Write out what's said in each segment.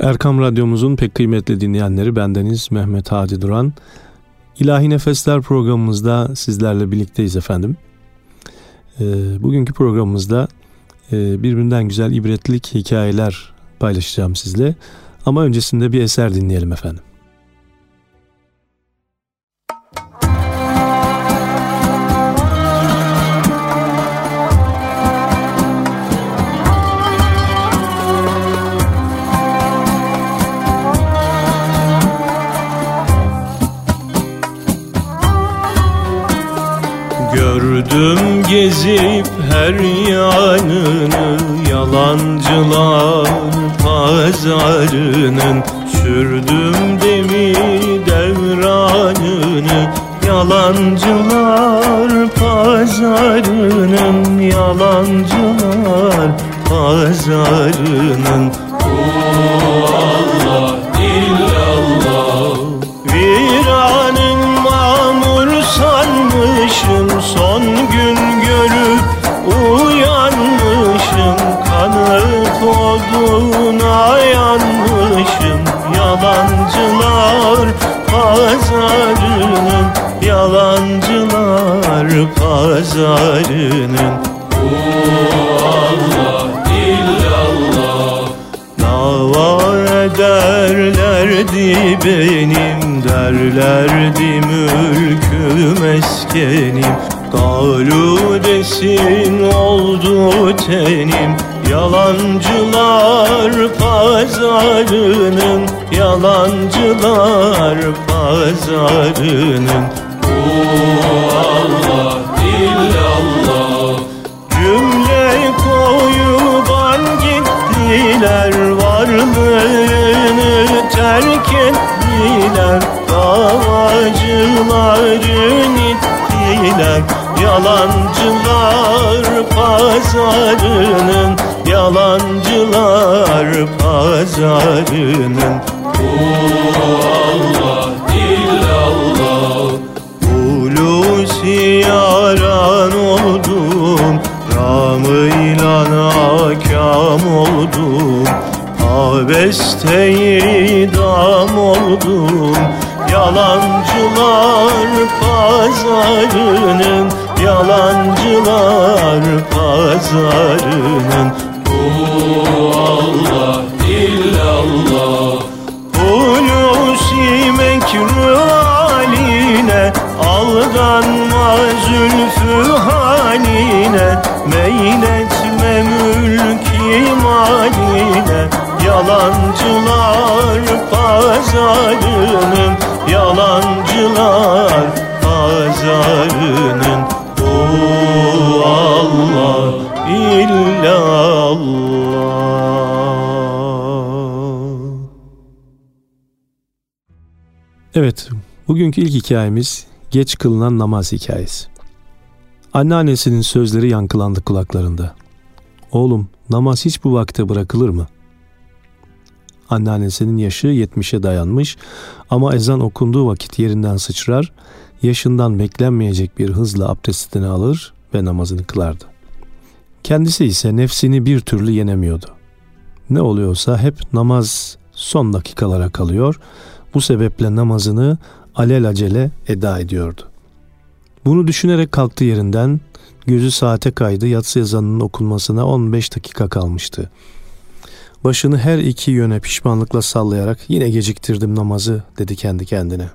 Erkam Radyomuzun pek kıymetli dinleyenleri bendeniz Mehmet Hadi Duran. İlahi Nefesler programımızda sizlerle birlikteyiz efendim. E, bugünkü programımızda e, birbirinden güzel ibretlik hikayeler paylaşacağım sizle. Ama öncesinde bir eser dinleyelim efendim. Gördüm gezip her yanını Yalancılar pazarının Sürdüm demir devranını Yalancılar pazarının Yalancılar pazarının. Oh Yalancılar pazarının. Allah illallah. Dava ederlerdi benim Derlerdi mülküm eskenim. Galu desin oldu tenim Yalancılar pazarının. Yalancılar pazarının Gittiler Varlığını terk ettiler Davacıların ittiler Yalancılar pazarının. Yalancılar pazarının Oh Allah yaran oldum Ramıyla nakam oldum. Abeste idam oldum Yalancılar pazarının Yalancılar pazarının. Oh Allah illallah. Hulusi mekru haline Aldanma Meyletme mülki maline Yalancılar pazarının Yalancılar pazarının Oh Allah illallah Evet, bugünkü ilk hikayemiz geç kılınan namaz hikayesi. Anneannesinin sözleri yankılandı kulaklarında. Oğlum, namaz hiç bu vakte bırakılır mı? Anneannesinin yaşı yetmişe dayanmış ama ezan okunduğu vakit yerinden sıçrar, yaşından beklenmeyecek bir hızla abdestini alır ve namazını kılardı. Kendisi ise nefsini bir türlü yenemiyordu. Ne oluyorsa hep namaz son dakikalara kalıyor, bu sebeple namazını alelacele eda ediyordu. Bunu düşünerek kalktı yerinden, gözü saate kaydı, yatsı ezanının okunmasına 15 dakika kalmıştı. Başını her iki yöne pişmanlıkla sallayarak yine geciktirdim namazı dedi kendi kendine.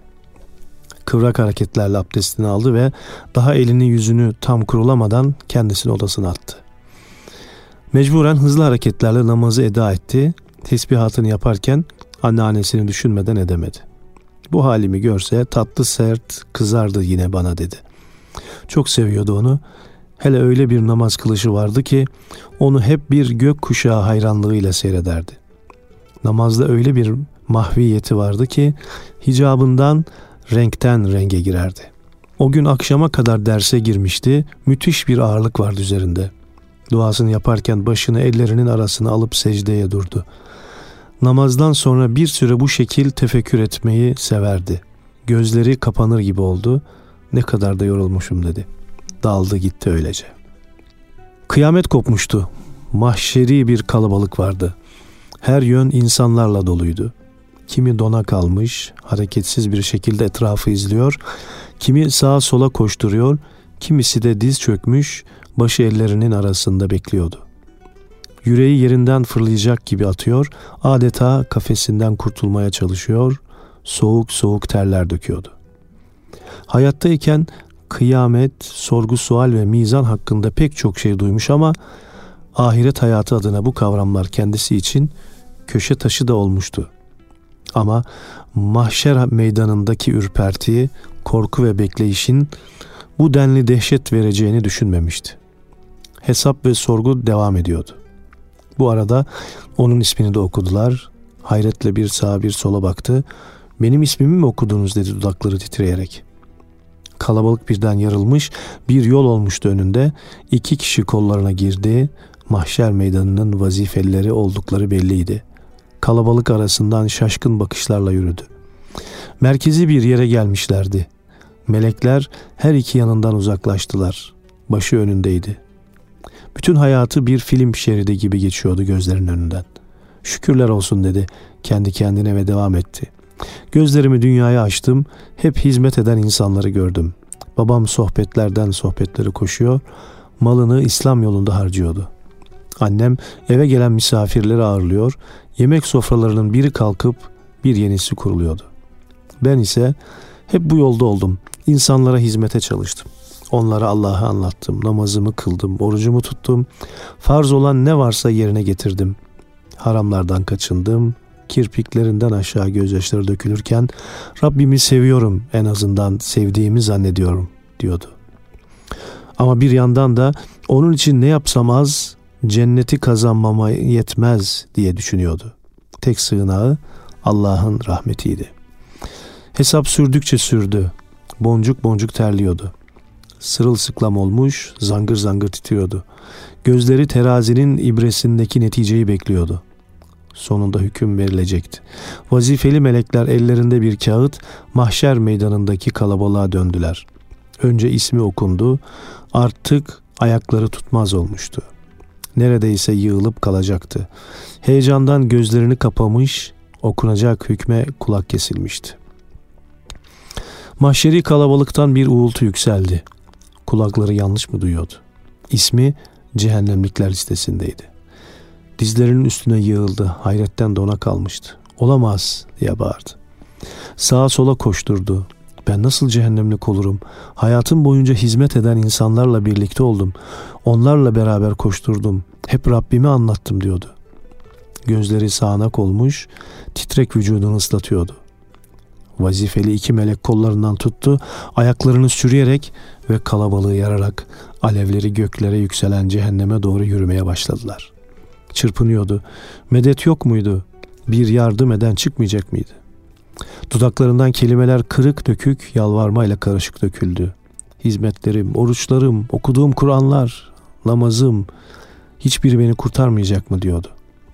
Kıvrak hareketlerle abdestini aldı ve daha elini yüzünü tam kurulamadan kendisini odasına attı. Mecburen hızlı hareketlerle namazı eda etti. Tesbihatını yaparken anneannesini düşünmeden edemedi. Bu halimi görse tatlı sert kızardı yine bana dedi. Çok seviyordu onu. Hele öyle bir namaz kılışı vardı ki onu hep bir gök kuşağı hayranlığıyla seyrederdi. Namazda öyle bir mahviyeti vardı ki hicabından renkten renge girerdi. O gün akşama kadar derse girmişti. Müthiş bir ağırlık vardı üzerinde. Duasını yaparken başını ellerinin arasına alıp secdeye durdu. Namazdan sonra bir süre bu şekil tefekkür etmeyi severdi. Gözleri kapanır gibi oldu. Ne kadar da yorulmuşum dedi. Daldı gitti öylece. Kıyamet kopmuştu. Mahşeri bir kalabalık vardı. Her yön insanlarla doluydu. Kimi dona kalmış, hareketsiz bir şekilde etrafı izliyor, kimi sağa sola koşturuyor, kimisi de diz çökmüş, başı ellerinin arasında bekliyordu. Yüreği yerinden fırlayacak gibi atıyor, adeta kafesinden kurtulmaya çalışıyor, soğuk soğuk terler döküyordu. Hayattayken kıyamet, sorgu sual ve mizan hakkında pek çok şey duymuş ama ahiret hayatı adına bu kavramlar kendisi için köşe taşı da olmuştu. Ama mahşer meydanındaki ürpertiyi, korku ve bekleyişin bu denli dehşet vereceğini düşünmemişti. Hesap ve sorgu devam ediyordu. Bu arada onun ismini de okudular. Hayretle bir sağa bir sola baktı. Benim ismimi mi okudunuz dedi dudakları titreyerek. Kalabalık birden yarılmış, bir yol olmuştu önünde. İki kişi kollarına girdi. Mahşer meydanının vazifelileri oldukları belliydi. Kalabalık arasından şaşkın bakışlarla yürüdü. Merkezi bir yere gelmişlerdi. Melekler her iki yanından uzaklaştılar. Başı önündeydi. Bütün hayatı bir film şeridi gibi geçiyordu gözlerinin önünden. Şükürler olsun dedi kendi kendine ve devam etti. Gözlerimi dünyaya açtım. Hep hizmet eden insanları gördüm. Babam sohbetlerden sohbetleri koşuyor. Malını İslam yolunda harcıyordu. Annem eve gelen misafirleri ağırlıyor. Yemek sofralarının biri kalkıp bir yenisi kuruluyordu. Ben ise hep bu yolda oldum. İnsanlara hizmete çalıştım. Onlara Allah'ı anlattım, namazımı kıldım, orucumu tuttum. Farz olan ne varsa yerine getirdim. Haramlardan kaçındım, kirpiklerinden aşağı gözyaşları dökülürken Rabbimi seviyorum en azından sevdiğimi zannediyorum diyordu. Ama bir yandan da onun için ne yapsam az cenneti kazanmama yetmez diye düşünüyordu. Tek sığınağı Allah'ın rahmetiydi. Hesap sürdükçe sürdü. Boncuk boncuk terliyordu. Sırılsıklam olmuş, zangır zangır titriyordu. Gözleri terazinin ibresindeki neticeyi bekliyordu sonunda hüküm verilecekti. Vazifeli melekler ellerinde bir kağıt mahşer meydanındaki kalabalığa döndüler. Önce ismi okundu, artık ayakları tutmaz olmuştu. Neredeyse yığılıp kalacaktı. Heyecandan gözlerini kapamış, okunacak hükme kulak kesilmişti. Mahşeri kalabalıktan bir uğultu yükseldi. Kulakları yanlış mı duyuyordu? İsmi cehennemlikler listesindeydi. Dizlerinin üstüne yığıldı. Hayretten dona kalmıştı. Olamaz diye bağırdı. Sağa sola koşturdu. Ben nasıl cehennemlik olurum? Hayatım boyunca hizmet eden insanlarla birlikte oldum. Onlarla beraber koşturdum. Hep Rabbimi anlattım diyordu. Gözleri sağanak olmuş, titrek vücudunu ıslatıyordu. Vazifeli iki melek kollarından tuttu, ayaklarını sürüyerek ve kalabalığı yararak alevleri göklere yükselen cehenneme doğru yürümeye başladılar çırpınıyordu. Medet yok muydu? Bir yardım eden çıkmayacak mıydı? Dudaklarından kelimeler kırık dökük yalvarmayla karışık döküldü. Hizmetlerim, oruçlarım, okuduğum Kur'anlar, namazım hiçbiri beni kurtarmayacak mı diyordu.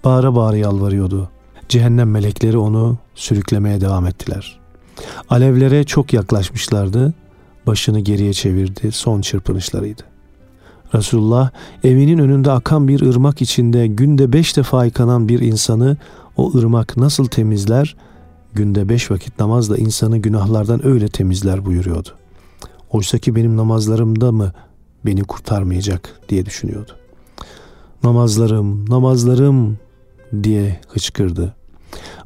Bağıra bağıra yalvarıyordu. Cehennem melekleri onu sürüklemeye devam ettiler. Alevlere çok yaklaşmışlardı. Başını geriye çevirdi. Son çırpınışlarıydı. Resulullah evinin önünde akan bir ırmak içinde günde beş defa yıkanan bir insanı o ırmak nasıl temizler? Günde beş vakit namazla insanı günahlardan öyle temizler buyuruyordu. Oysa ki benim namazlarımda mı beni kurtarmayacak diye düşünüyordu. Namazlarım, namazlarım diye hıçkırdı.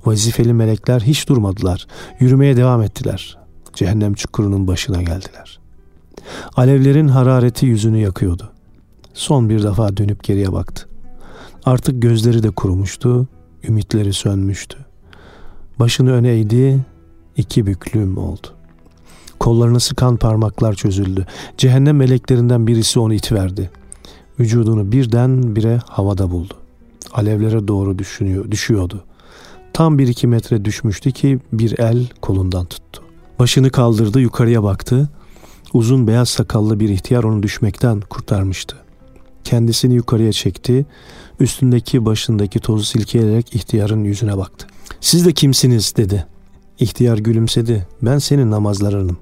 Vazifeli melekler hiç durmadılar. Yürümeye devam ettiler. Cehennem çukurunun başına geldiler. Alevlerin harareti yüzünü yakıyordu. Son bir defa dönüp geriye baktı. Artık gözleri de kurumuştu, ümitleri sönmüştü. Başını öne eğdi, iki büklüm oldu. Kollarını sıkan parmaklar çözüldü. Cehennem meleklerinden birisi onu itiverdi. Vücudunu birden bire havada buldu. Alevlere doğru düşünüyor, düşüyordu. Tam bir iki metre düşmüştü ki bir el kolundan tuttu. Başını kaldırdı, yukarıya baktı. Uzun beyaz sakallı bir ihtiyar onu düşmekten kurtarmıştı. Kendisini yukarıya çekti. Üstündeki başındaki tozu silkeleyerek ihtiyarın yüzüne baktı. Siz de kimsiniz dedi. İhtiyar gülümsedi. Ben senin namazlarınım.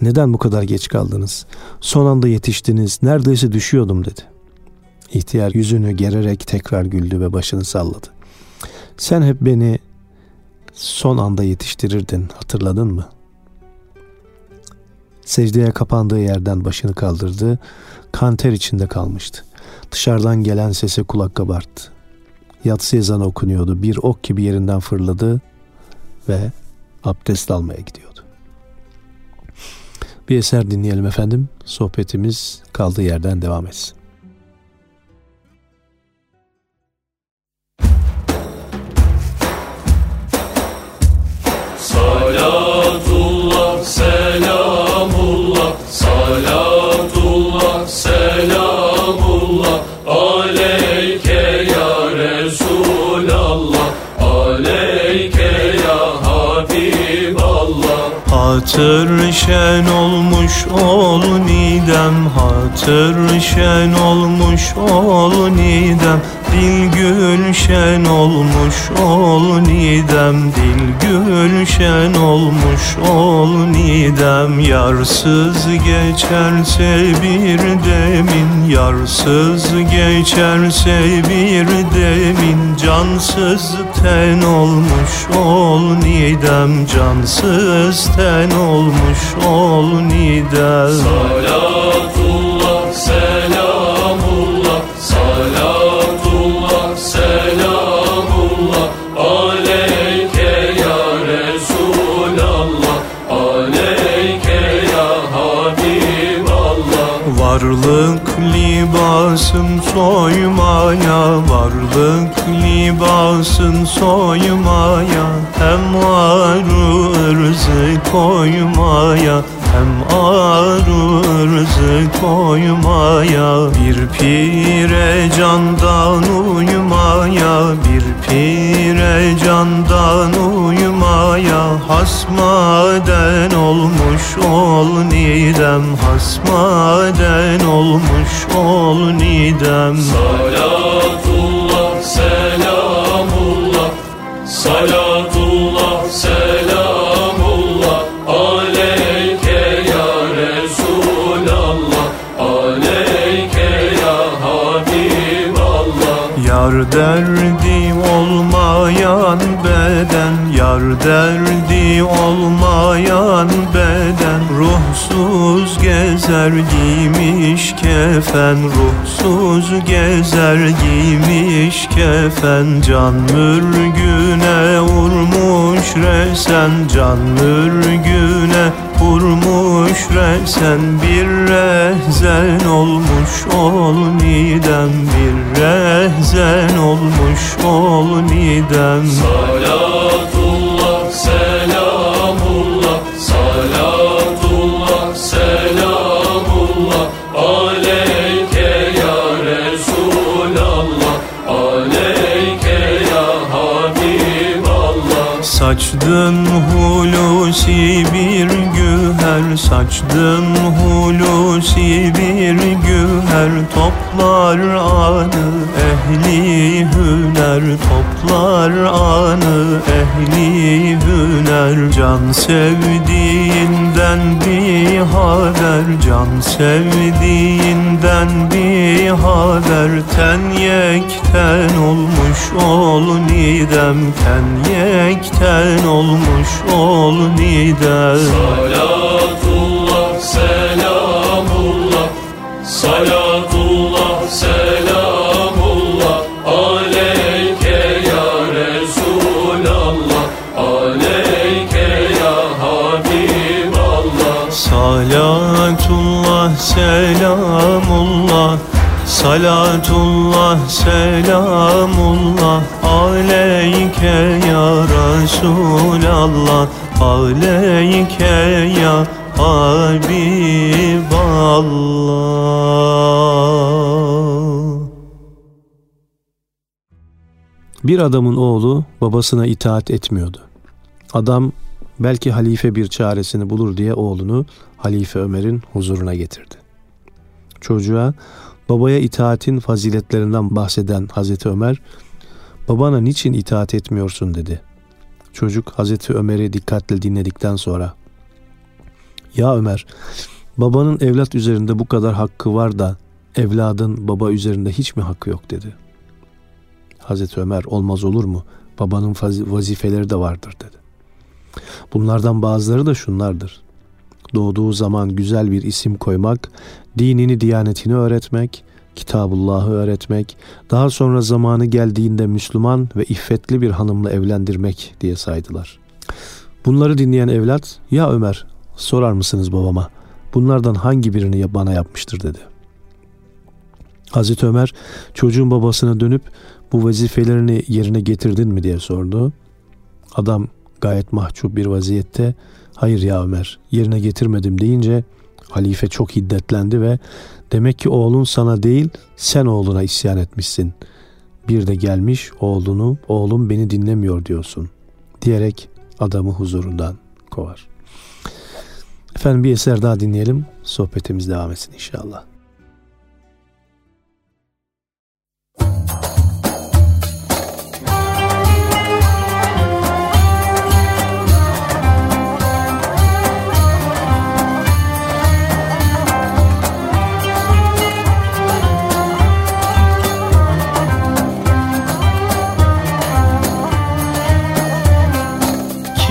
Neden bu kadar geç kaldınız? Son anda yetiştiniz. Neredeyse düşüyordum dedi. İhtiyar yüzünü gererek tekrar güldü ve başını salladı. Sen hep beni son anda yetiştirirdin hatırladın mı? Secdeye kapandığı yerden başını kaldırdı. Kanter içinde kalmıştı. Dışarıdan gelen sese kulak kabarttı. Yatsı ezanı okunuyordu. Bir ok gibi yerinden fırladı ve abdest almaya gidiyordu. Bir eser dinleyelim efendim. Sohbetimiz kaldığı yerden devam etsin. Salatullah, selamullah, salatullah, selamullah aleyke Hatır şen olmuş ol nidem Hatır şen olmuş ol nidem. Dil gülşen olmuş ol nidem Dil gülşen olmuş ol nidem. Yarsız geçerse bir demin Yarsız geçerse bir demin. Cansız ten olmuş ol nidem Cansız ten olmuş ol nidem Salatullah selamullah. Salatullah selamullah. Aleyke ya Resulallah. Aleyke ya Habiballah. Varlık libasım soymaya Varlık libasın soymaya Hem aru ırzı koymaya hem ırzı koymaya Bir pire candan uyumaya Bir pire candan uyumaya Hasmaden olmuş ol nidem Hasmaden olmuş ol nidem. Salatullah selamullah Salatullah Yar derdi olmayan beden Yar derdi olmayan beden. Ruhsuz gezer giymiş kefen Ruhsuz gezer giymiş kefen. Can mürgüne vurmuş resen Can mürgüne vurmuş resen Bir rehzen olmuş ol nidem Bir rehzen olmuş ol nidem. Salatullah selamullah Salatullah selamullah. Aleyke ya Resulallah Aleyke ya Habiballah. Saçdın hulusi bir güher Saçdın hulusi bir güher Toplar anı ehli hüner Toplar anı ehli hüner. Can sevdiğinden bir haber Can sevdiğinden bir haber. Ten yekten olmuş ol nidem Ten yekten olmuş ol nidem Salatullah selamullah. Salatullah selamullah. Aleyke ya Resulallah. Aleyke ya Habiballah. Salatullah selamullah. Salatullah selamullah. Aleyke ya Resulallah Aleyke ya Habiballah Bir adamın oğlu babasına itaat etmiyordu. Adam belki halife bir çaresini bulur diye oğlunu Halife Ömer'in huzuruna getirdi. Çocuğa babaya itaatin faziletlerinden bahseden Hazreti Ömer, babana niçin itaat etmiyorsun dedi. Çocuk Hazreti Ömer'i dikkatle dinledikten sonra, ya Ömer, babanın evlat üzerinde bu kadar hakkı var da evladın baba üzerinde hiç mi hakkı yok dedi. Hazreti Ömer olmaz olur mu? Babanın vazifeleri de vardır dedi. Bunlardan bazıları da şunlardır. Doğduğu zaman güzel bir isim koymak, dinini, diyanetini öğretmek, Kitabullah'ı öğretmek, daha sonra zamanı geldiğinde Müslüman ve iffetli bir hanımla evlendirmek diye saydılar. Bunları dinleyen evlat, ya Ömer sorar mısınız babama, bunlardan hangi birini bana yapmıştır dedi. Hazreti Ömer çocuğun babasına dönüp bu vazifelerini yerine getirdin mi diye sordu. Adam gayet mahcup bir vaziyette hayır ya Ömer yerine getirmedim deyince halife çok hiddetlendi ve demek ki oğlun sana değil sen oğluna isyan etmişsin. Bir de gelmiş oğlunu oğlum beni dinlemiyor diyorsun diyerek adamı huzurundan kovar. Efendim bir eser daha dinleyelim. Sohbetimiz devam etsin inşallah.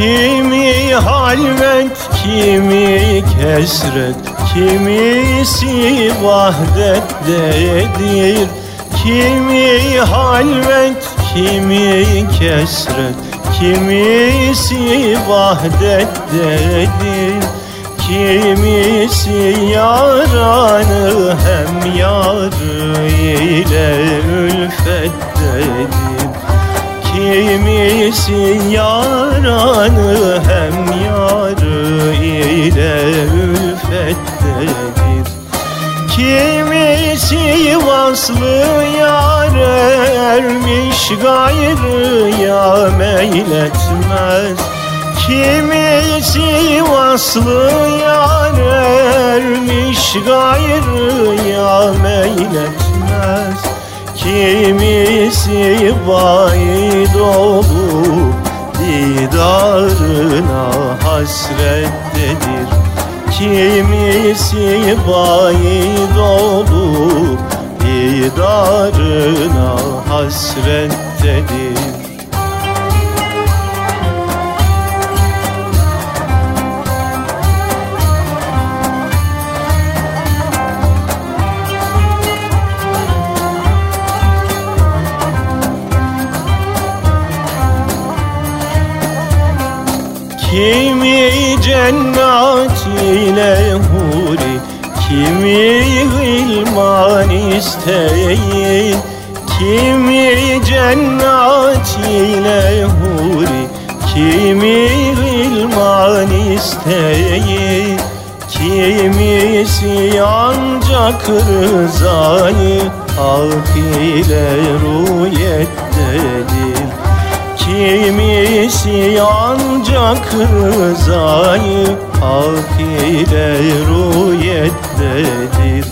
Kimi halvet, kimi kesret Kimisi vahdettedir Kimi halvet, kimi kesret Kimisi vahdettedir Kimisi yaranı hem yarı ile ülfettedir Kimisi yaranı hem yarı ile ülfettedir Kimisi vaslı yar ermiş gayrı ya meyletmez Kimisi vaslı yar ermiş gayrı ya meyletmez Kimisi vaid olup didarına hasrettedir Kimisi vaid olup didarına hasrettedir Kimi cennet ile huri Kimi ilman isteyin Kimi cennet ile huri Kimi ilman isteyin Kimisi ancak rızayı Hak ile rüyettedir Kimisi ancak rızayı hak ile rüyettedir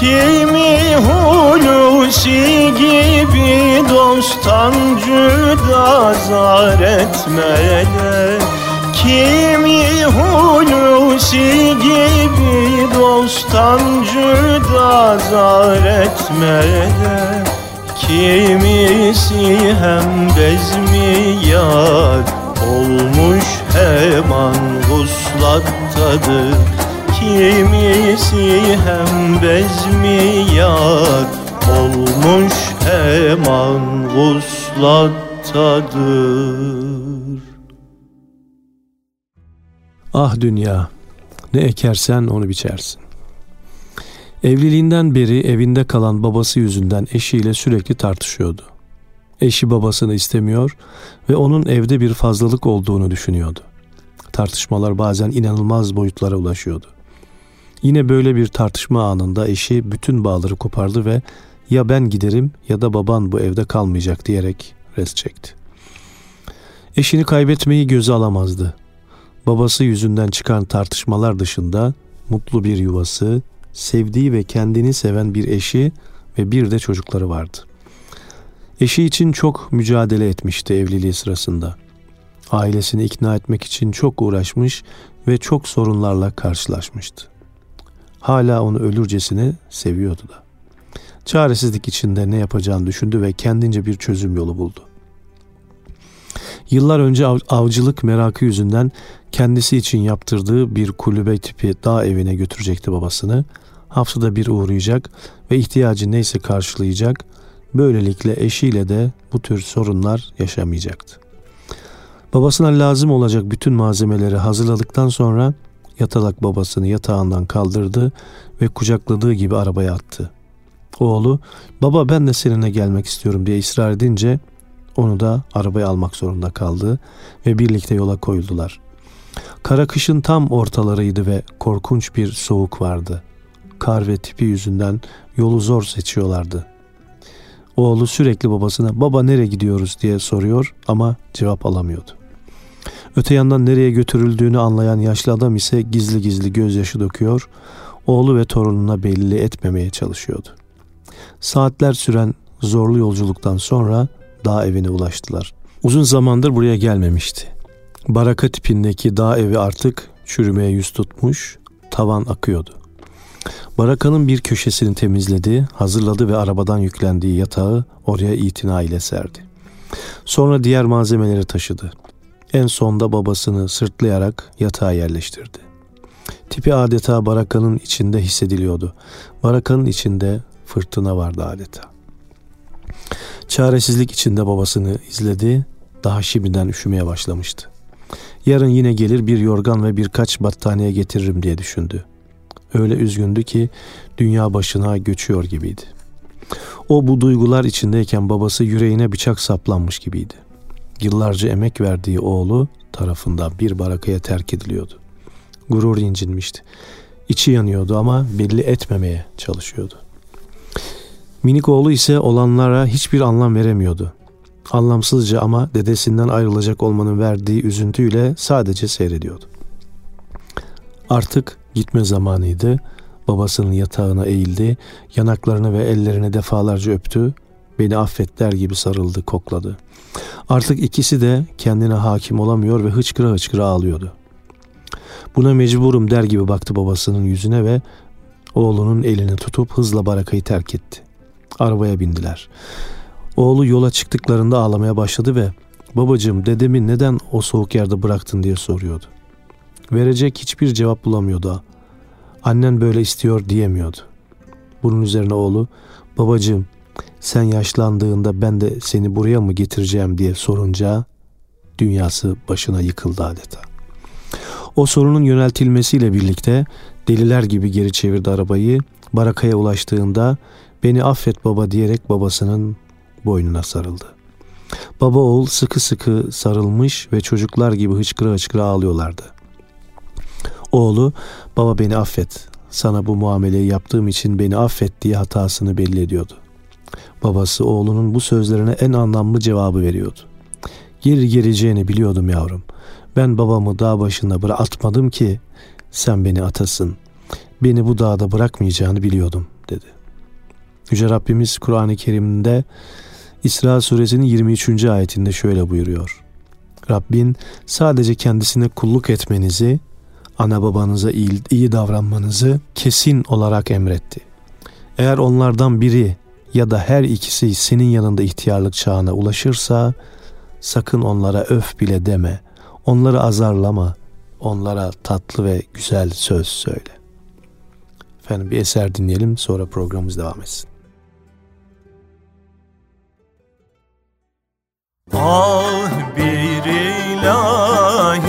Kimi hulusi gibi dosttan cüda zar etmeden Kimi hulusi gibi dosttan cüda zar etmeden Kimisi hem bezmi yar Olmuş hemen guslattadır Kimisi hem bezmi yar Olmuş hemen guslattadır Ah dünya ne ekersen onu biçersin. Evliliğinden beri evinde kalan babası yüzünden eşiyle sürekli tartışıyordu. Eşi babasını istemiyor ve onun evde bir fazlalık olduğunu düşünüyordu. Tartışmalar bazen inanılmaz boyutlara ulaşıyordu. Yine böyle bir tartışma anında eşi bütün bağları kopardı ve ya ben giderim ya da baban bu evde kalmayacak diyerek res çekti. Eşini kaybetmeyi göze alamazdı. Babası yüzünden çıkan tartışmalar dışında mutlu bir yuvası, sevdiği ve kendini seven bir eşi ve bir de çocukları vardı. Eşi için çok mücadele etmişti evliliği sırasında. Ailesini ikna etmek için çok uğraşmış ve çok sorunlarla karşılaşmıştı. Hala onu ölürcesine seviyordu da. Çaresizlik içinde ne yapacağını düşündü ve kendince bir çözüm yolu buldu. Yıllar önce av, avcılık merakı yüzünden kendisi için yaptırdığı bir kulübe tipi dağ evine götürecekti babasını. Haftada bir uğrayacak ve ihtiyacı neyse karşılayacak. Böylelikle eşiyle de bu tür sorunlar yaşamayacaktı. Babasına lazım olacak bütün malzemeleri hazırladıktan sonra yatalak babasını yatağından kaldırdı ve kucakladığı gibi arabaya attı. Oğlu baba ben de seninle gelmek istiyorum diye ısrar edince onu da arabaya almak zorunda kaldı ve birlikte yola koyuldular. Kara kışın tam ortalarıydı ve korkunç bir soğuk vardı. Kar ve tipi yüzünden yolu zor seçiyorlardı. Oğlu sürekli babasına baba nereye gidiyoruz diye soruyor ama cevap alamıyordu. Öte yandan nereye götürüldüğünü anlayan yaşlı adam ise gizli gizli gözyaşı döküyor, oğlu ve torununa belli etmemeye çalışıyordu. Saatler süren zorlu yolculuktan sonra dağ evine ulaştılar. Uzun zamandır buraya gelmemişti. Baraka tipindeki dağ evi artık çürümeye yüz tutmuş, tavan akıyordu. Barakanın bir köşesini temizledi, hazırladı ve arabadan yüklendiği yatağı oraya itina ile serdi. Sonra diğer malzemeleri taşıdı. En sonda babasını sırtlayarak yatağa yerleştirdi. Tipi adeta barakanın içinde hissediliyordu. Barakanın içinde fırtına vardı adeta. Çaresizlik içinde babasını izledi. Daha şimdiden üşümeye başlamıştı. Yarın yine gelir bir yorgan ve birkaç battaniye getiririm diye düşündü. Öyle üzgündü ki dünya başına göçüyor gibiydi. O bu duygular içindeyken babası yüreğine bıçak saplanmış gibiydi. Yıllarca emek verdiği oğlu tarafından bir barakaya terk ediliyordu. Gurur incinmişti. İçi yanıyordu ama belli etmemeye çalışıyordu. Minik oğlu ise olanlara hiçbir anlam veremiyordu. Anlamsızca ama dedesinden ayrılacak olmanın verdiği üzüntüyle sadece seyrediyordu. Artık gitme zamanıydı. Babasının yatağına eğildi, yanaklarını ve ellerini defalarca öptü, beni affetler gibi sarıldı, kokladı. Artık ikisi de kendine hakim olamıyor ve hıçkıra hıçkıra ağlıyordu. Buna mecburum der gibi baktı babasının yüzüne ve oğlunun elini tutup hızla barakayı terk etti. Arabaya bindiler. Oğlu yola çıktıklarında ağlamaya başladı ve babacığım dedemi neden o soğuk yerde bıraktın diye soruyordu. Verecek hiçbir cevap bulamıyordu. Annen böyle istiyor diyemiyordu. Bunun üzerine oğlu babacığım sen yaşlandığında ben de seni buraya mı getireceğim diye sorunca dünyası başına yıkıldı adeta. O sorunun yöneltilmesiyle birlikte deliler gibi geri çevirdi arabayı. Barakaya ulaştığında beni affet baba diyerek babasının boynuna sarıldı. Baba oğul sıkı sıkı sarılmış ve çocuklar gibi hıçkıra hıçkıra ağlıyorlardı. Oğlu baba beni affet sana bu muameleyi yaptığım için beni affet diye hatasını belli ediyordu. Babası oğlunun bu sözlerine en anlamlı cevabı veriyordu. Geri geleceğini biliyordum yavrum. Ben babamı dağ başında bıra atmadım ki sen beni atasın. Beni bu dağda bırakmayacağını biliyordum dedi. Yüce Rabbimiz Kur'an-ı Kerim'de İsra suresinin 23. ayetinde şöyle buyuruyor. Rabbin sadece kendisine kulluk etmenizi, ana babanıza iyi, iyi davranmanızı kesin olarak emretti. Eğer onlardan biri ya da her ikisi senin yanında ihtiyarlık çağına ulaşırsa sakın onlara öf bile deme. Onları azarlama. Onlara tatlı ve güzel söz söyle. Efendim bir eser dinleyelim sonra programımız devam etsin. Ah bir ilahi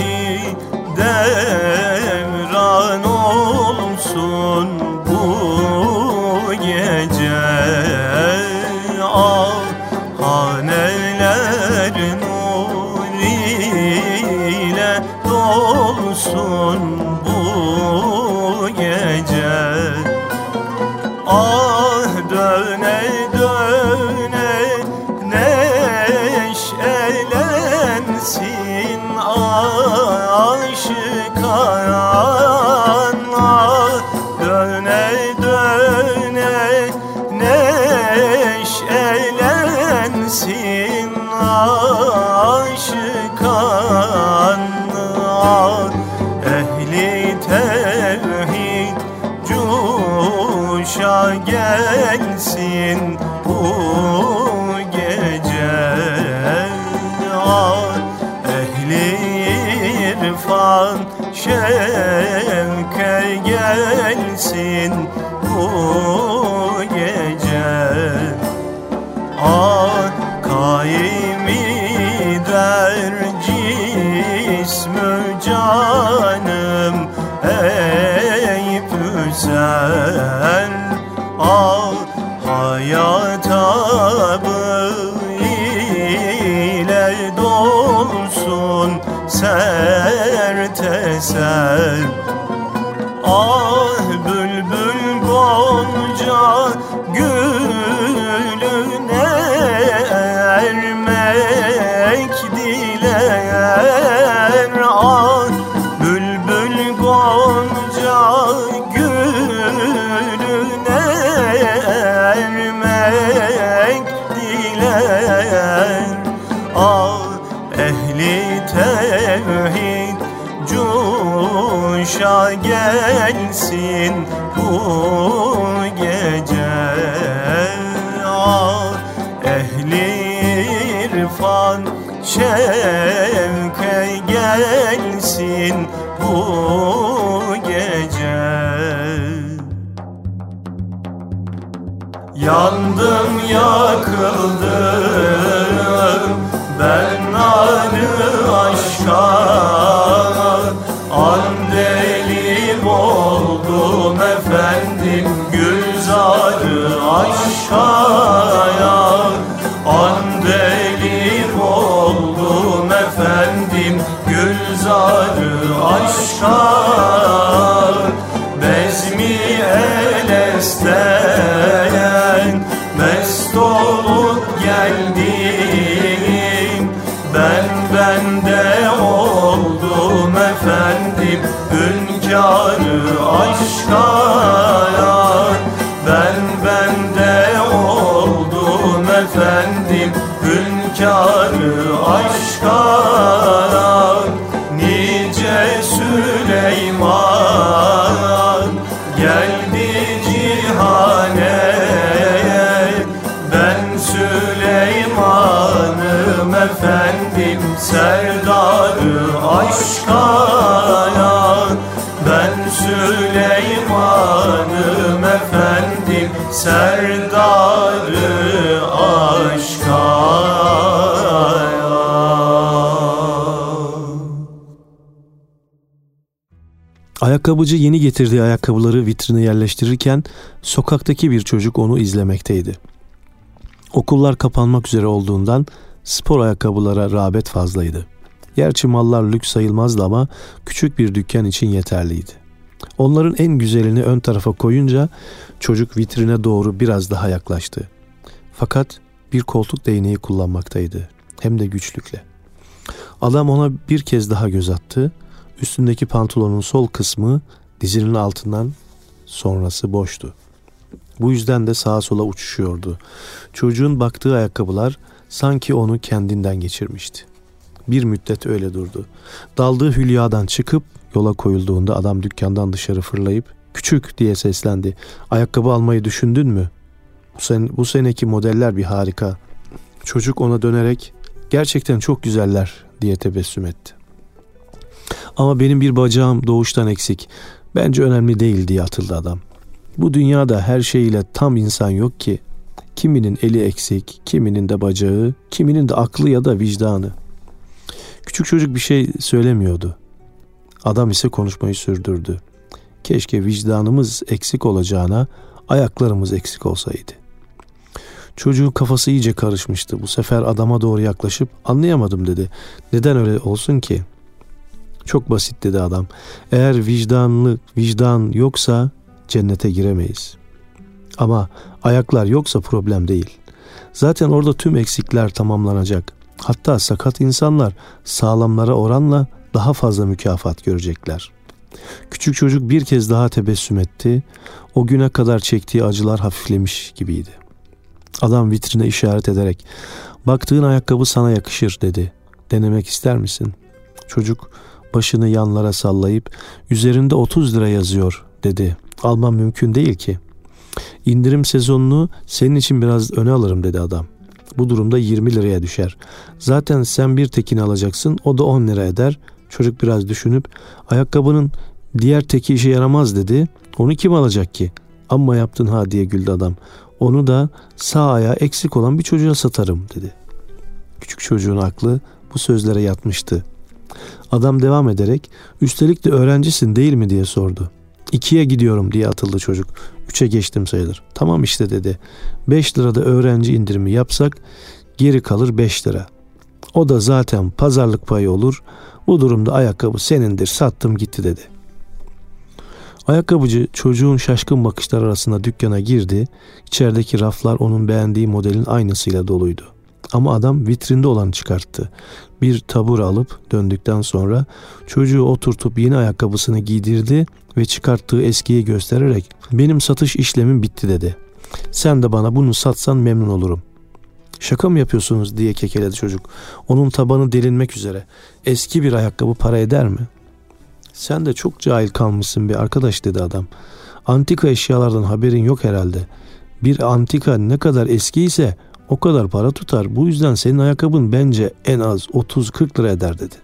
devran Yandım yakıldım Ayakkabıcı yeni getirdiği ayakkabıları vitrine yerleştirirken sokaktaki bir çocuk onu izlemekteydi. Okullar kapanmak üzere olduğundan spor ayakkabılara rağbet fazlaydı. Gerçi mallar lüks sayılmazdı ama küçük bir dükkan için yeterliydi. Onların en güzelini ön tarafa koyunca çocuk vitrine doğru biraz daha yaklaştı. Fakat bir koltuk değneği kullanmaktaydı. Hem de güçlükle. Adam ona bir kez daha göz attı. Üstündeki pantolonun sol kısmı dizinin altından sonrası boştu. Bu yüzden de sağa sola uçuşuyordu. Çocuğun baktığı ayakkabılar sanki onu kendinden geçirmişti. Bir müddet öyle durdu. Daldığı hülyadan çıkıp yola koyulduğunda adam dükkandan dışarı fırlayıp küçük diye seslendi. Ayakkabı almayı düşündün mü? Bu, sen, bu seneki modeller bir harika. Çocuk ona dönerek gerçekten çok güzeller diye tebessüm etti. Ama benim bir bacağım doğuştan eksik. Bence önemli değil diye atıldı adam. Bu dünyada her şeyiyle tam insan yok ki. Kiminin eli eksik, kiminin de bacağı, kiminin de aklı ya da vicdanı. Küçük çocuk bir şey söylemiyordu. Adam ise konuşmayı sürdürdü. Keşke vicdanımız eksik olacağına ayaklarımız eksik olsaydı. Çocuğun kafası iyice karışmıştı. Bu sefer adama doğru yaklaşıp anlayamadım dedi. Neden öyle olsun ki? Çok basit dedi adam. Eğer vicdanlı vicdan yoksa cennete giremeyiz. Ama ayaklar yoksa problem değil. Zaten orada tüm eksikler tamamlanacak. Hatta sakat insanlar sağlamlara oranla daha fazla mükafat görecekler. Küçük çocuk bir kez daha tebessüm etti. O güne kadar çektiği acılar hafiflemiş gibiydi. Adam vitrine işaret ederek baktığın ayakkabı sana yakışır dedi. Denemek ister misin? Çocuk başını yanlara sallayıp üzerinde 30 lira yazıyor dedi. Almam mümkün değil ki. İndirim sezonunu senin için biraz öne alırım dedi adam. Bu durumda 20 liraya düşer. Zaten sen bir tekini alacaksın o da 10 lira eder. Çocuk biraz düşünüp ayakkabının diğer teki işe yaramaz dedi. Onu kim alacak ki? Amma yaptın ha diye güldü adam. Onu da sağ ayağı eksik olan bir çocuğa satarım dedi. Küçük çocuğun aklı bu sözlere yatmıştı. Adam devam ederek üstelik de öğrencisin değil mi diye sordu. İkiye gidiyorum diye atıldı çocuk. Üçe geçtim sayılır. Tamam işte dedi. Beş lirada öğrenci indirimi yapsak geri kalır beş lira. O da zaten pazarlık payı olur. Bu durumda ayakkabı senindir sattım gitti dedi. Ayakkabıcı çocuğun şaşkın bakışlar arasında dükkana girdi. İçerideki raflar onun beğendiği modelin aynısıyla doluydu. Ama adam vitrinde olanı çıkarttı. Bir tabur alıp döndükten sonra çocuğu oturtup yeni ayakkabısını giydirdi ve çıkarttığı eskiyi göstererek benim satış işlemim bitti dedi. Sen de bana bunu satsan memnun olurum. Şaka mı yapıyorsunuz diye kekeledi çocuk. Onun tabanı delinmek üzere. Eski bir ayakkabı para eder mi? Sen de çok cahil kalmışsın bir arkadaş dedi adam. Antika eşyalardan haberin yok herhalde. Bir antika ne kadar eski ise o kadar para tutar. Bu yüzden senin ayakkabın bence en az 30-40 lira eder dedi.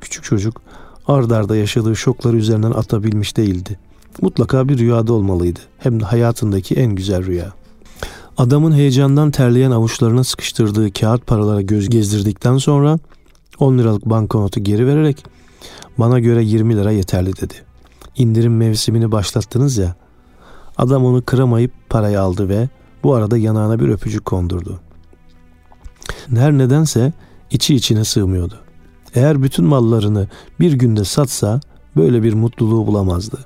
Küçük çocuk ardarda yaşadığı şokları üzerinden atabilmiş değildi. Mutlaka bir rüyada olmalıydı. Hem de hayatındaki en güzel rüya. Adamın heyecandan terleyen avuçlarına sıkıştırdığı kağıt paralara göz gezdirdikten sonra 10 liralık banknotu geri vererek bana göre 20 lira yeterli dedi. İndirim mevsimini başlattınız ya. Adam onu kıramayıp parayı aldı ve bu arada yanağına bir öpücük kondurdu. Her nedense içi içine sığmıyordu. Eğer bütün mallarını bir günde satsa böyle bir mutluluğu bulamazdı.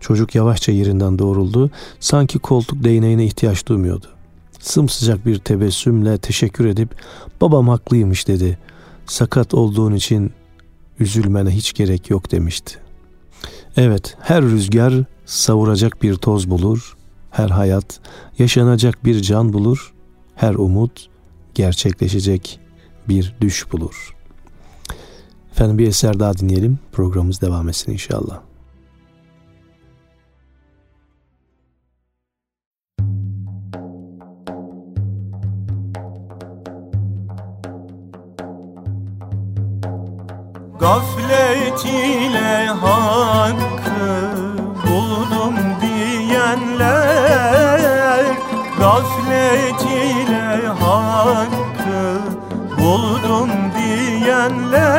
Çocuk yavaşça yerinden doğruldu. Sanki koltuk değneğine ihtiyaç duymuyordu. Sımsıcak bir tebessümle teşekkür edip babam haklıymış dedi. Sakat olduğun için üzülmene hiç gerek yok demişti. Evet, her rüzgar savuracak bir toz bulur, her hayat yaşanacak bir can bulur, her umut gerçekleşecek bir düş bulur. Efendim bir eser daha dinleyelim. Programımız devam etsin inşallah. Gaflet ile hakkı Gaflet ile hakkı buldum diyenler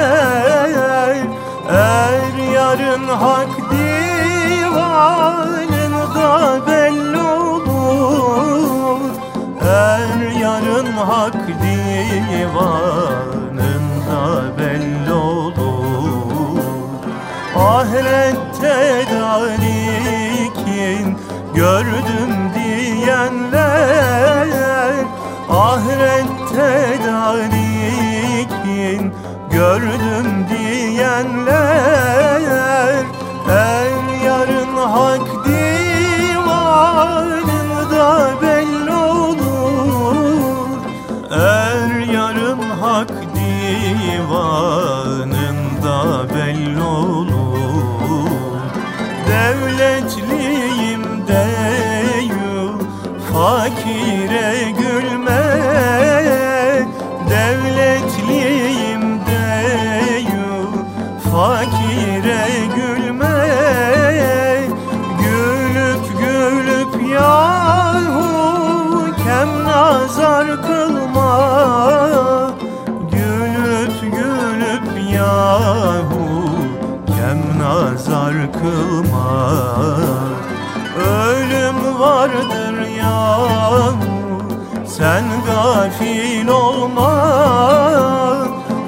Er yarın hak divanında belli olur Er yarın hak divanında belli olur. Ahirette dalikin gördüm Dalikin gördüm nazar kılma Ölüm vardır yahu sen gafil olma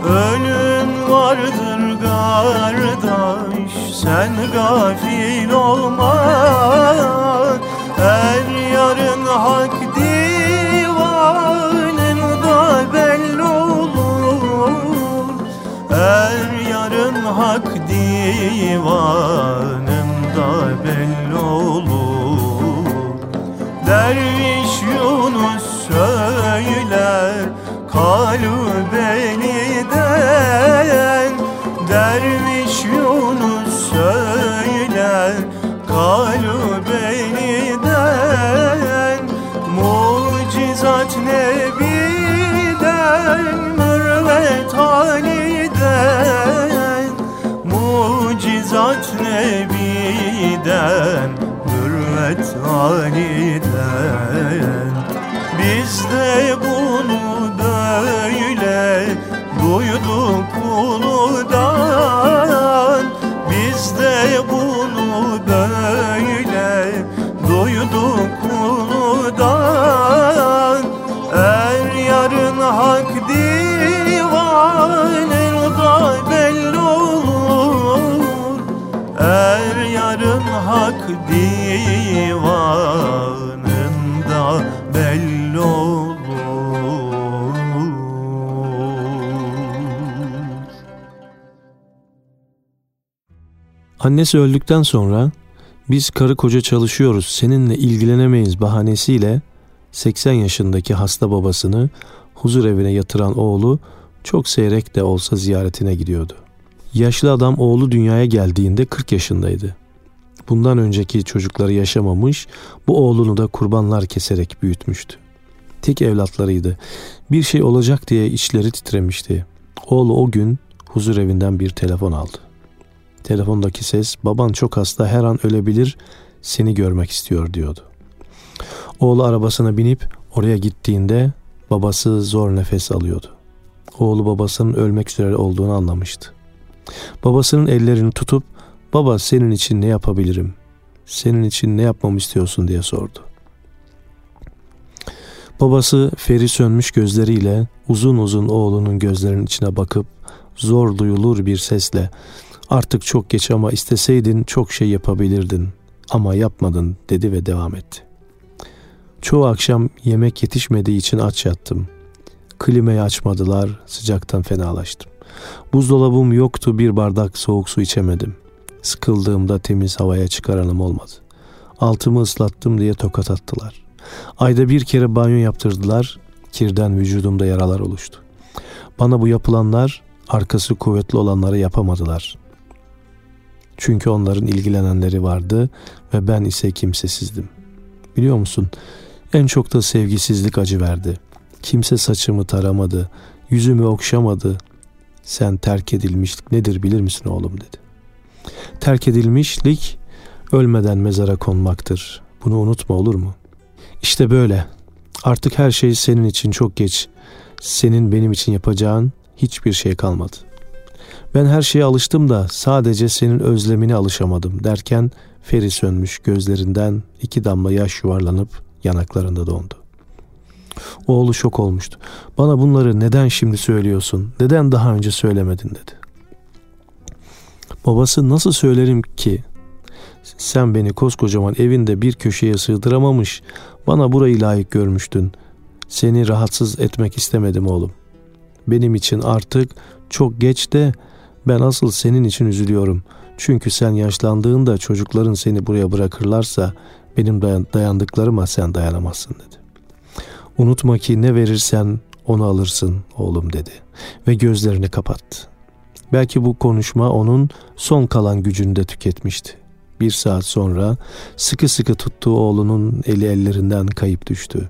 Ölüm vardır kardeş sen gafil olma yeniden Derviş Yunus söyler Kalu beniden Mucizat Nebi'den Mürvet Ali'den Mucizat Nebi'den Mürvet Ali'den Biz de bunu duyduk uludan Biz de bunu böyle duyduk uludan Er yarın hak divanında belli olur. Er yarın hak divanında belli Annesi öldükten sonra biz karı koca çalışıyoruz seninle ilgilenemeyiz bahanesiyle 80 yaşındaki hasta babasını huzur evine yatıran oğlu çok seyrek de olsa ziyaretine gidiyordu. Yaşlı adam oğlu dünyaya geldiğinde 40 yaşındaydı. Bundan önceki çocukları yaşamamış, bu oğlunu da kurbanlar keserek büyütmüştü. Tek evlatlarıydı. Bir şey olacak diye içleri titremişti. Oğlu o gün huzur evinden bir telefon aldı. Telefondaki ses baban çok hasta her an ölebilir seni görmek istiyor diyordu. Oğlu arabasına binip oraya gittiğinde babası zor nefes alıyordu. Oğlu babasının ölmek üzere olduğunu anlamıştı. Babasının ellerini tutup baba senin için ne yapabilirim? Senin için ne yapmamı istiyorsun diye sordu. Babası feri sönmüş gözleriyle uzun uzun oğlunun gözlerinin içine bakıp zor duyulur bir sesle artık çok geç ama isteseydin çok şey yapabilirdin ama yapmadın dedi ve devam etti. Çoğu akşam yemek yetişmediği için aç yattım. Klimayı açmadılar, sıcaktan fenalaştım. Buzdolabım yoktu, bir bardak soğuk su içemedim. Sıkıldığımda temiz havaya çıkaranım olmadı. Altımı ıslattım diye tokat attılar. Ayda bir kere banyo yaptırdılar, kirden vücudumda yaralar oluştu. Bana bu yapılanlar arkası kuvvetli olanları yapamadılar. Çünkü onların ilgilenenleri vardı ve ben ise kimsesizdim. Biliyor musun? En çok da sevgisizlik acı verdi. Kimse saçımı taramadı, yüzümü okşamadı. Sen terk edilmişlik nedir bilir misin oğlum dedi. Terk edilmişlik ölmeden mezara konmaktır. Bunu unutma olur mu? İşte böyle. Artık her şey senin için çok geç. Senin benim için yapacağın hiçbir şey kalmadı. Ben her şeye alıştım da sadece senin özlemine alışamadım derken feri sönmüş gözlerinden iki damla yaş yuvarlanıp yanaklarında dondu. Oğlu şok olmuştu. Bana bunları neden şimdi söylüyorsun? Neden daha önce söylemedin dedi. Babası nasıl söylerim ki? Sen beni koskocaman evinde bir köşeye sığdıramamış, bana burayı layık görmüştün. Seni rahatsız etmek istemedim oğlum. Benim için artık çok geç de ben asıl senin için üzülüyorum. Çünkü sen yaşlandığında çocukların seni buraya bırakırlarsa benim dayandıklarıma sen dayanamazsın dedi. Unutma ki ne verirsen onu alırsın oğlum dedi ve gözlerini kapattı. Belki bu konuşma onun son kalan gücünü de tüketmişti. Bir saat sonra sıkı sıkı tuttuğu oğlunun eli ellerinden kayıp düştü.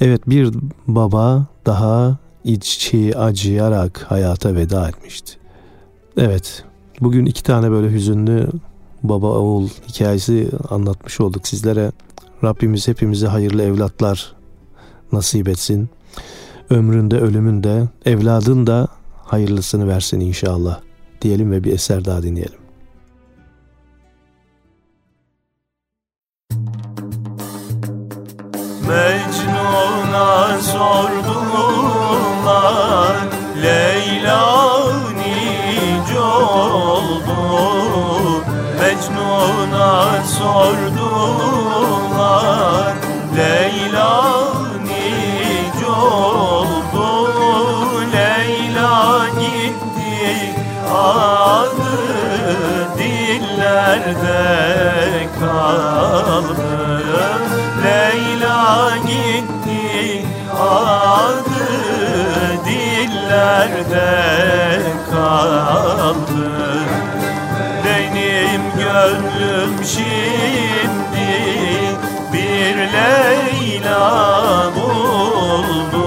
Evet bir baba daha içi acıyarak hayata veda etmişti. Evet bugün iki tane böyle hüzünlü baba oğul hikayesi anlatmış olduk sizlere. Rabbimiz hepimize hayırlı evlatlar nasip etsin. Ömründe ölümünde evladın da hayırlısını versin inşallah diyelim ve bir eser daha dinleyelim. Mecnun'a sordular Leyla oldu Mecnun'a sordular Leyla nice oldu Leyla gitti adı dillerde kaldı. Leyla gitti adı dillerde kaldı Benim gönlüm şimdi bir Leyla buldu.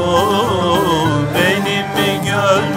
Benim gönlüm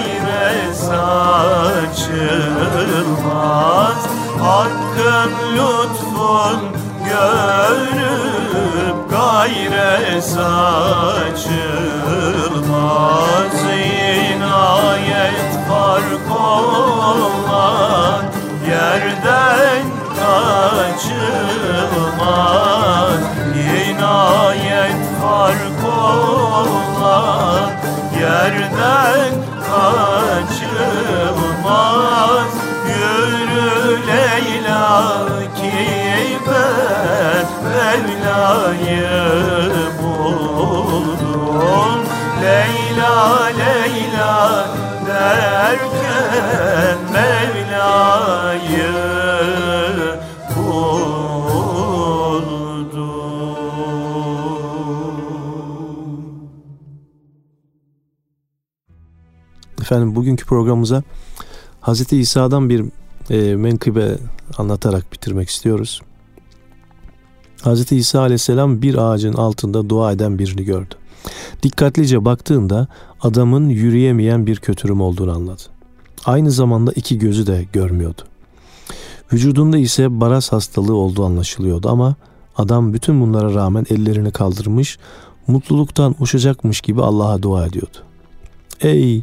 gayre saçılmaz. Hakkın lütfun görüp gayre saçılmaz. İnayet fark olan yerden kaçılmaz. İnayet fark olan yerden Mevla'yı buldum Leyla Leyla derken Mevla'yı Efendim bugünkü programımıza Hz. İsa'dan bir e, menkıbe anlatarak bitirmek istiyoruz. Hz. İsa aleyhisselam bir ağacın altında dua eden birini gördü. Dikkatlice baktığında adamın yürüyemeyen bir kötürüm olduğunu anladı. Aynı zamanda iki gözü de görmüyordu. Vücudunda ise baras hastalığı olduğu anlaşılıyordu ama adam bütün bunlara rağmen ellerini kaldırmış, mutluluktan uçacakmış gibi Allah'a dua ediyordu. Ey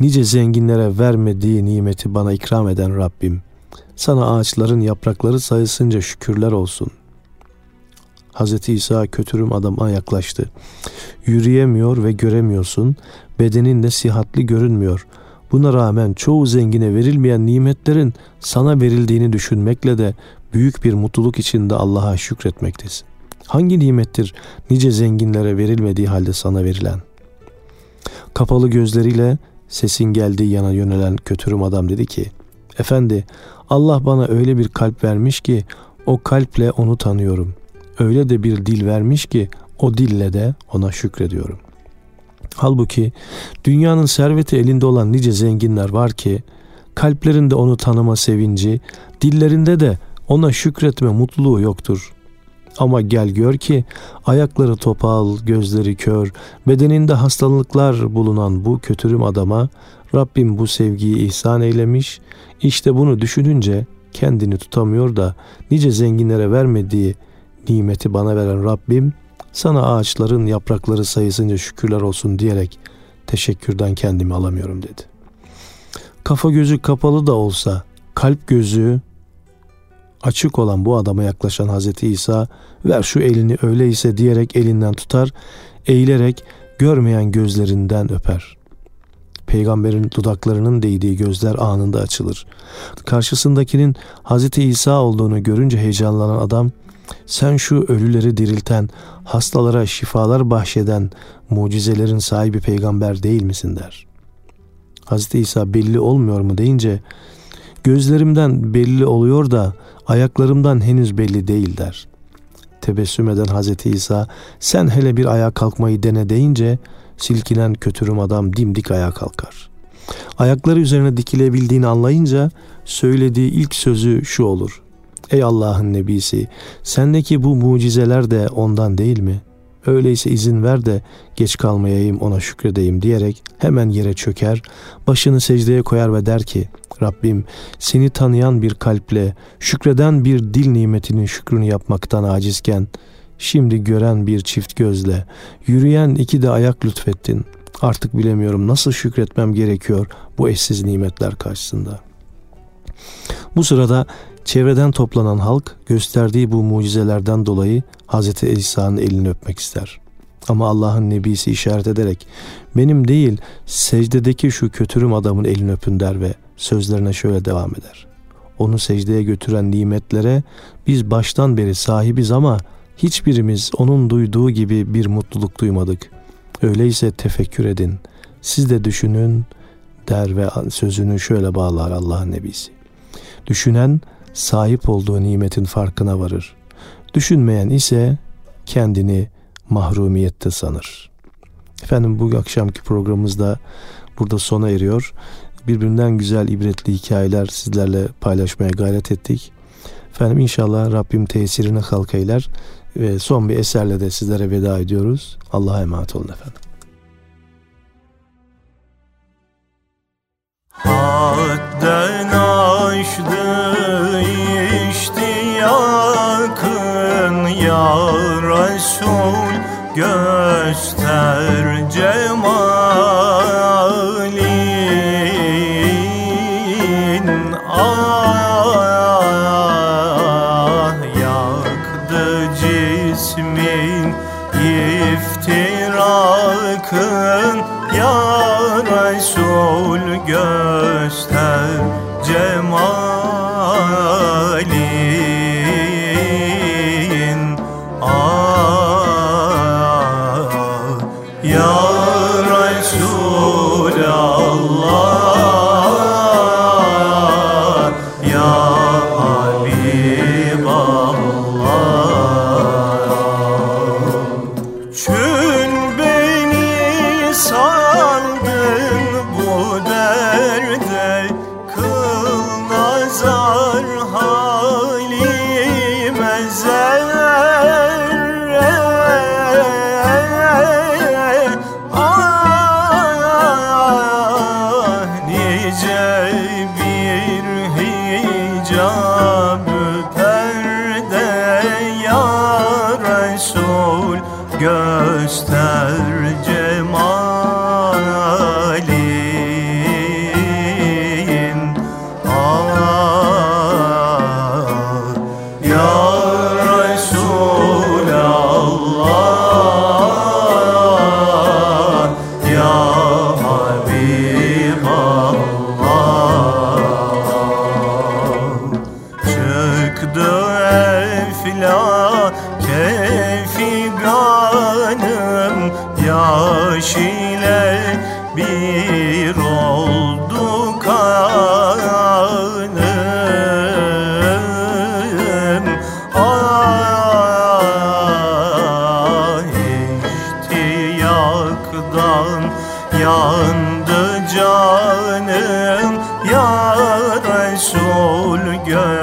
nice zenginlere vermediği nimeti bana ikram eden Rabbim, sana ağaçların yaprakları sayısınca şükürler olsun. Hz. İsa kötürüm adama yaklaştı. Yürüyemiyor ve göremiyorsun, bedenin de sihatli görünmüyor. Buna rağmen çoğu zengine verilmeyen nimetlerin sana verildiğini düşünmekle de büyük bir mutluluk içinde Allah'a şükretmektesin. Hangi nimettir nice zenginlere verilmediği halde sana verilen? Kapalı gözleriyle sesin geldiği yana yönelen kötürüm adam dedi ki, Efendi Allah bana öyle bir kalp vermiş ki o kalple onu tanıyorum. Öyle de bir dil vermiş ki o dille de ona şükrediyorum. Halbuki dünyanın serveti elinde olan nice zenginler var ki kalplerinde onu tanıma sevinci, dillerinde de ona şükretme mutluluğu yoktur. Ama gel gör ki ayakları topal, gözleri kör, bedeninde hastalıklar bulunan bu kötürüm adama Rabbim bu sevgiyi ihsan eylemiş. İşte bunu düşününce kendini tutamıyor da nice zenginlere vermediği nimeti bana veren Rabbim sana ağaçların yaprakları sayısınca şükürler olsun diyerek teşekkürden kendimi alamıyorum dedi. Kafa gözü kapalı da olsa kalp gözü açık olan bu adama yaklaşan Hazreti İsa ver şu elini öyleyse diyerek elinden tutar, eğilerek görmeyen gözlerinden öper. Peygamberin dudaklarının değdiği gözler anında açılır. Karşısındakinin Hazreti İsa olduğunu görünce heyecanlanan adam sen şu ölüleri dirilten, hastalara şifalar bahşeden mucizelerin sahibi peygamber değil misin der. Hazreti İsa belli olmuyor mu deyince gözlerimden belli oluyor da ayaklarımdan henüz belli değil der. Tebessüm eden Hazreti İsa sen hele bir ayağa kalkmayı dene deyince silkinen kötürüm adam dimdik ayağa kalkar. Ayakları üzerine dikilebildiğini anlayınca söylediği ilk sözü şu olur. Ey Allah'ın nebisi sendeki bu mucizeler de ondan değil mi? Öyleyse izin ver de geç kalmayayım ona şükredeyim diyerek hemen yere çöker, başını secdeye koyar ve der ki Rabbim seni tanıyan bir kalple, şükreden bir dil nimetinin şükrünü yapmaktan acizken, şimdi gören bir çift gözle, yürüyen iki de ayak lütfettin. Artık bilemiyorum nasıl şükretmem gerekiyor bu eşsiz nimetler karşısında. Bu sırada çevreden toplanan halk gösterdiği bu mucizelerden dolayı Hz. İsa'nın elini öpmek ister. Ama Allah'ın nebisi işaret ederek benim değil secdedeki şu kötürüm adamın elini öpün der ve sözlerine şöyle devam eder. Onu secdeye götüren nimetlere biz baştan beri sahibiz ama hiçbirimiz onun duyduğu gibi bir mutluluk duymadık. Öyleyse tefekkür edin. Siz de düşünün der ve sözünü şöyle bağlar Allah'ın nebisi. Düşünen sahip olduğu nimetin farkına varır. Düşünmeyen ise kendini mahrumiyette sanır. Efendim bu akşamki programımızda burada sona eriyor. Birbirinden güzel ibretli hikayeler sizlerle paylaşmaya gayret ettik. Efendim inşallah Rabbim tesirine halk eyler. Ve son bir eserle de sizlere veda ediyoruz. Allah'a emanet olun efendim. Haddena Açtı içti yakın ya Resul. Göster cemalin Ah yaktı cismin iftirakın Ya Resul göster yandı canım ya Resul gönlüm.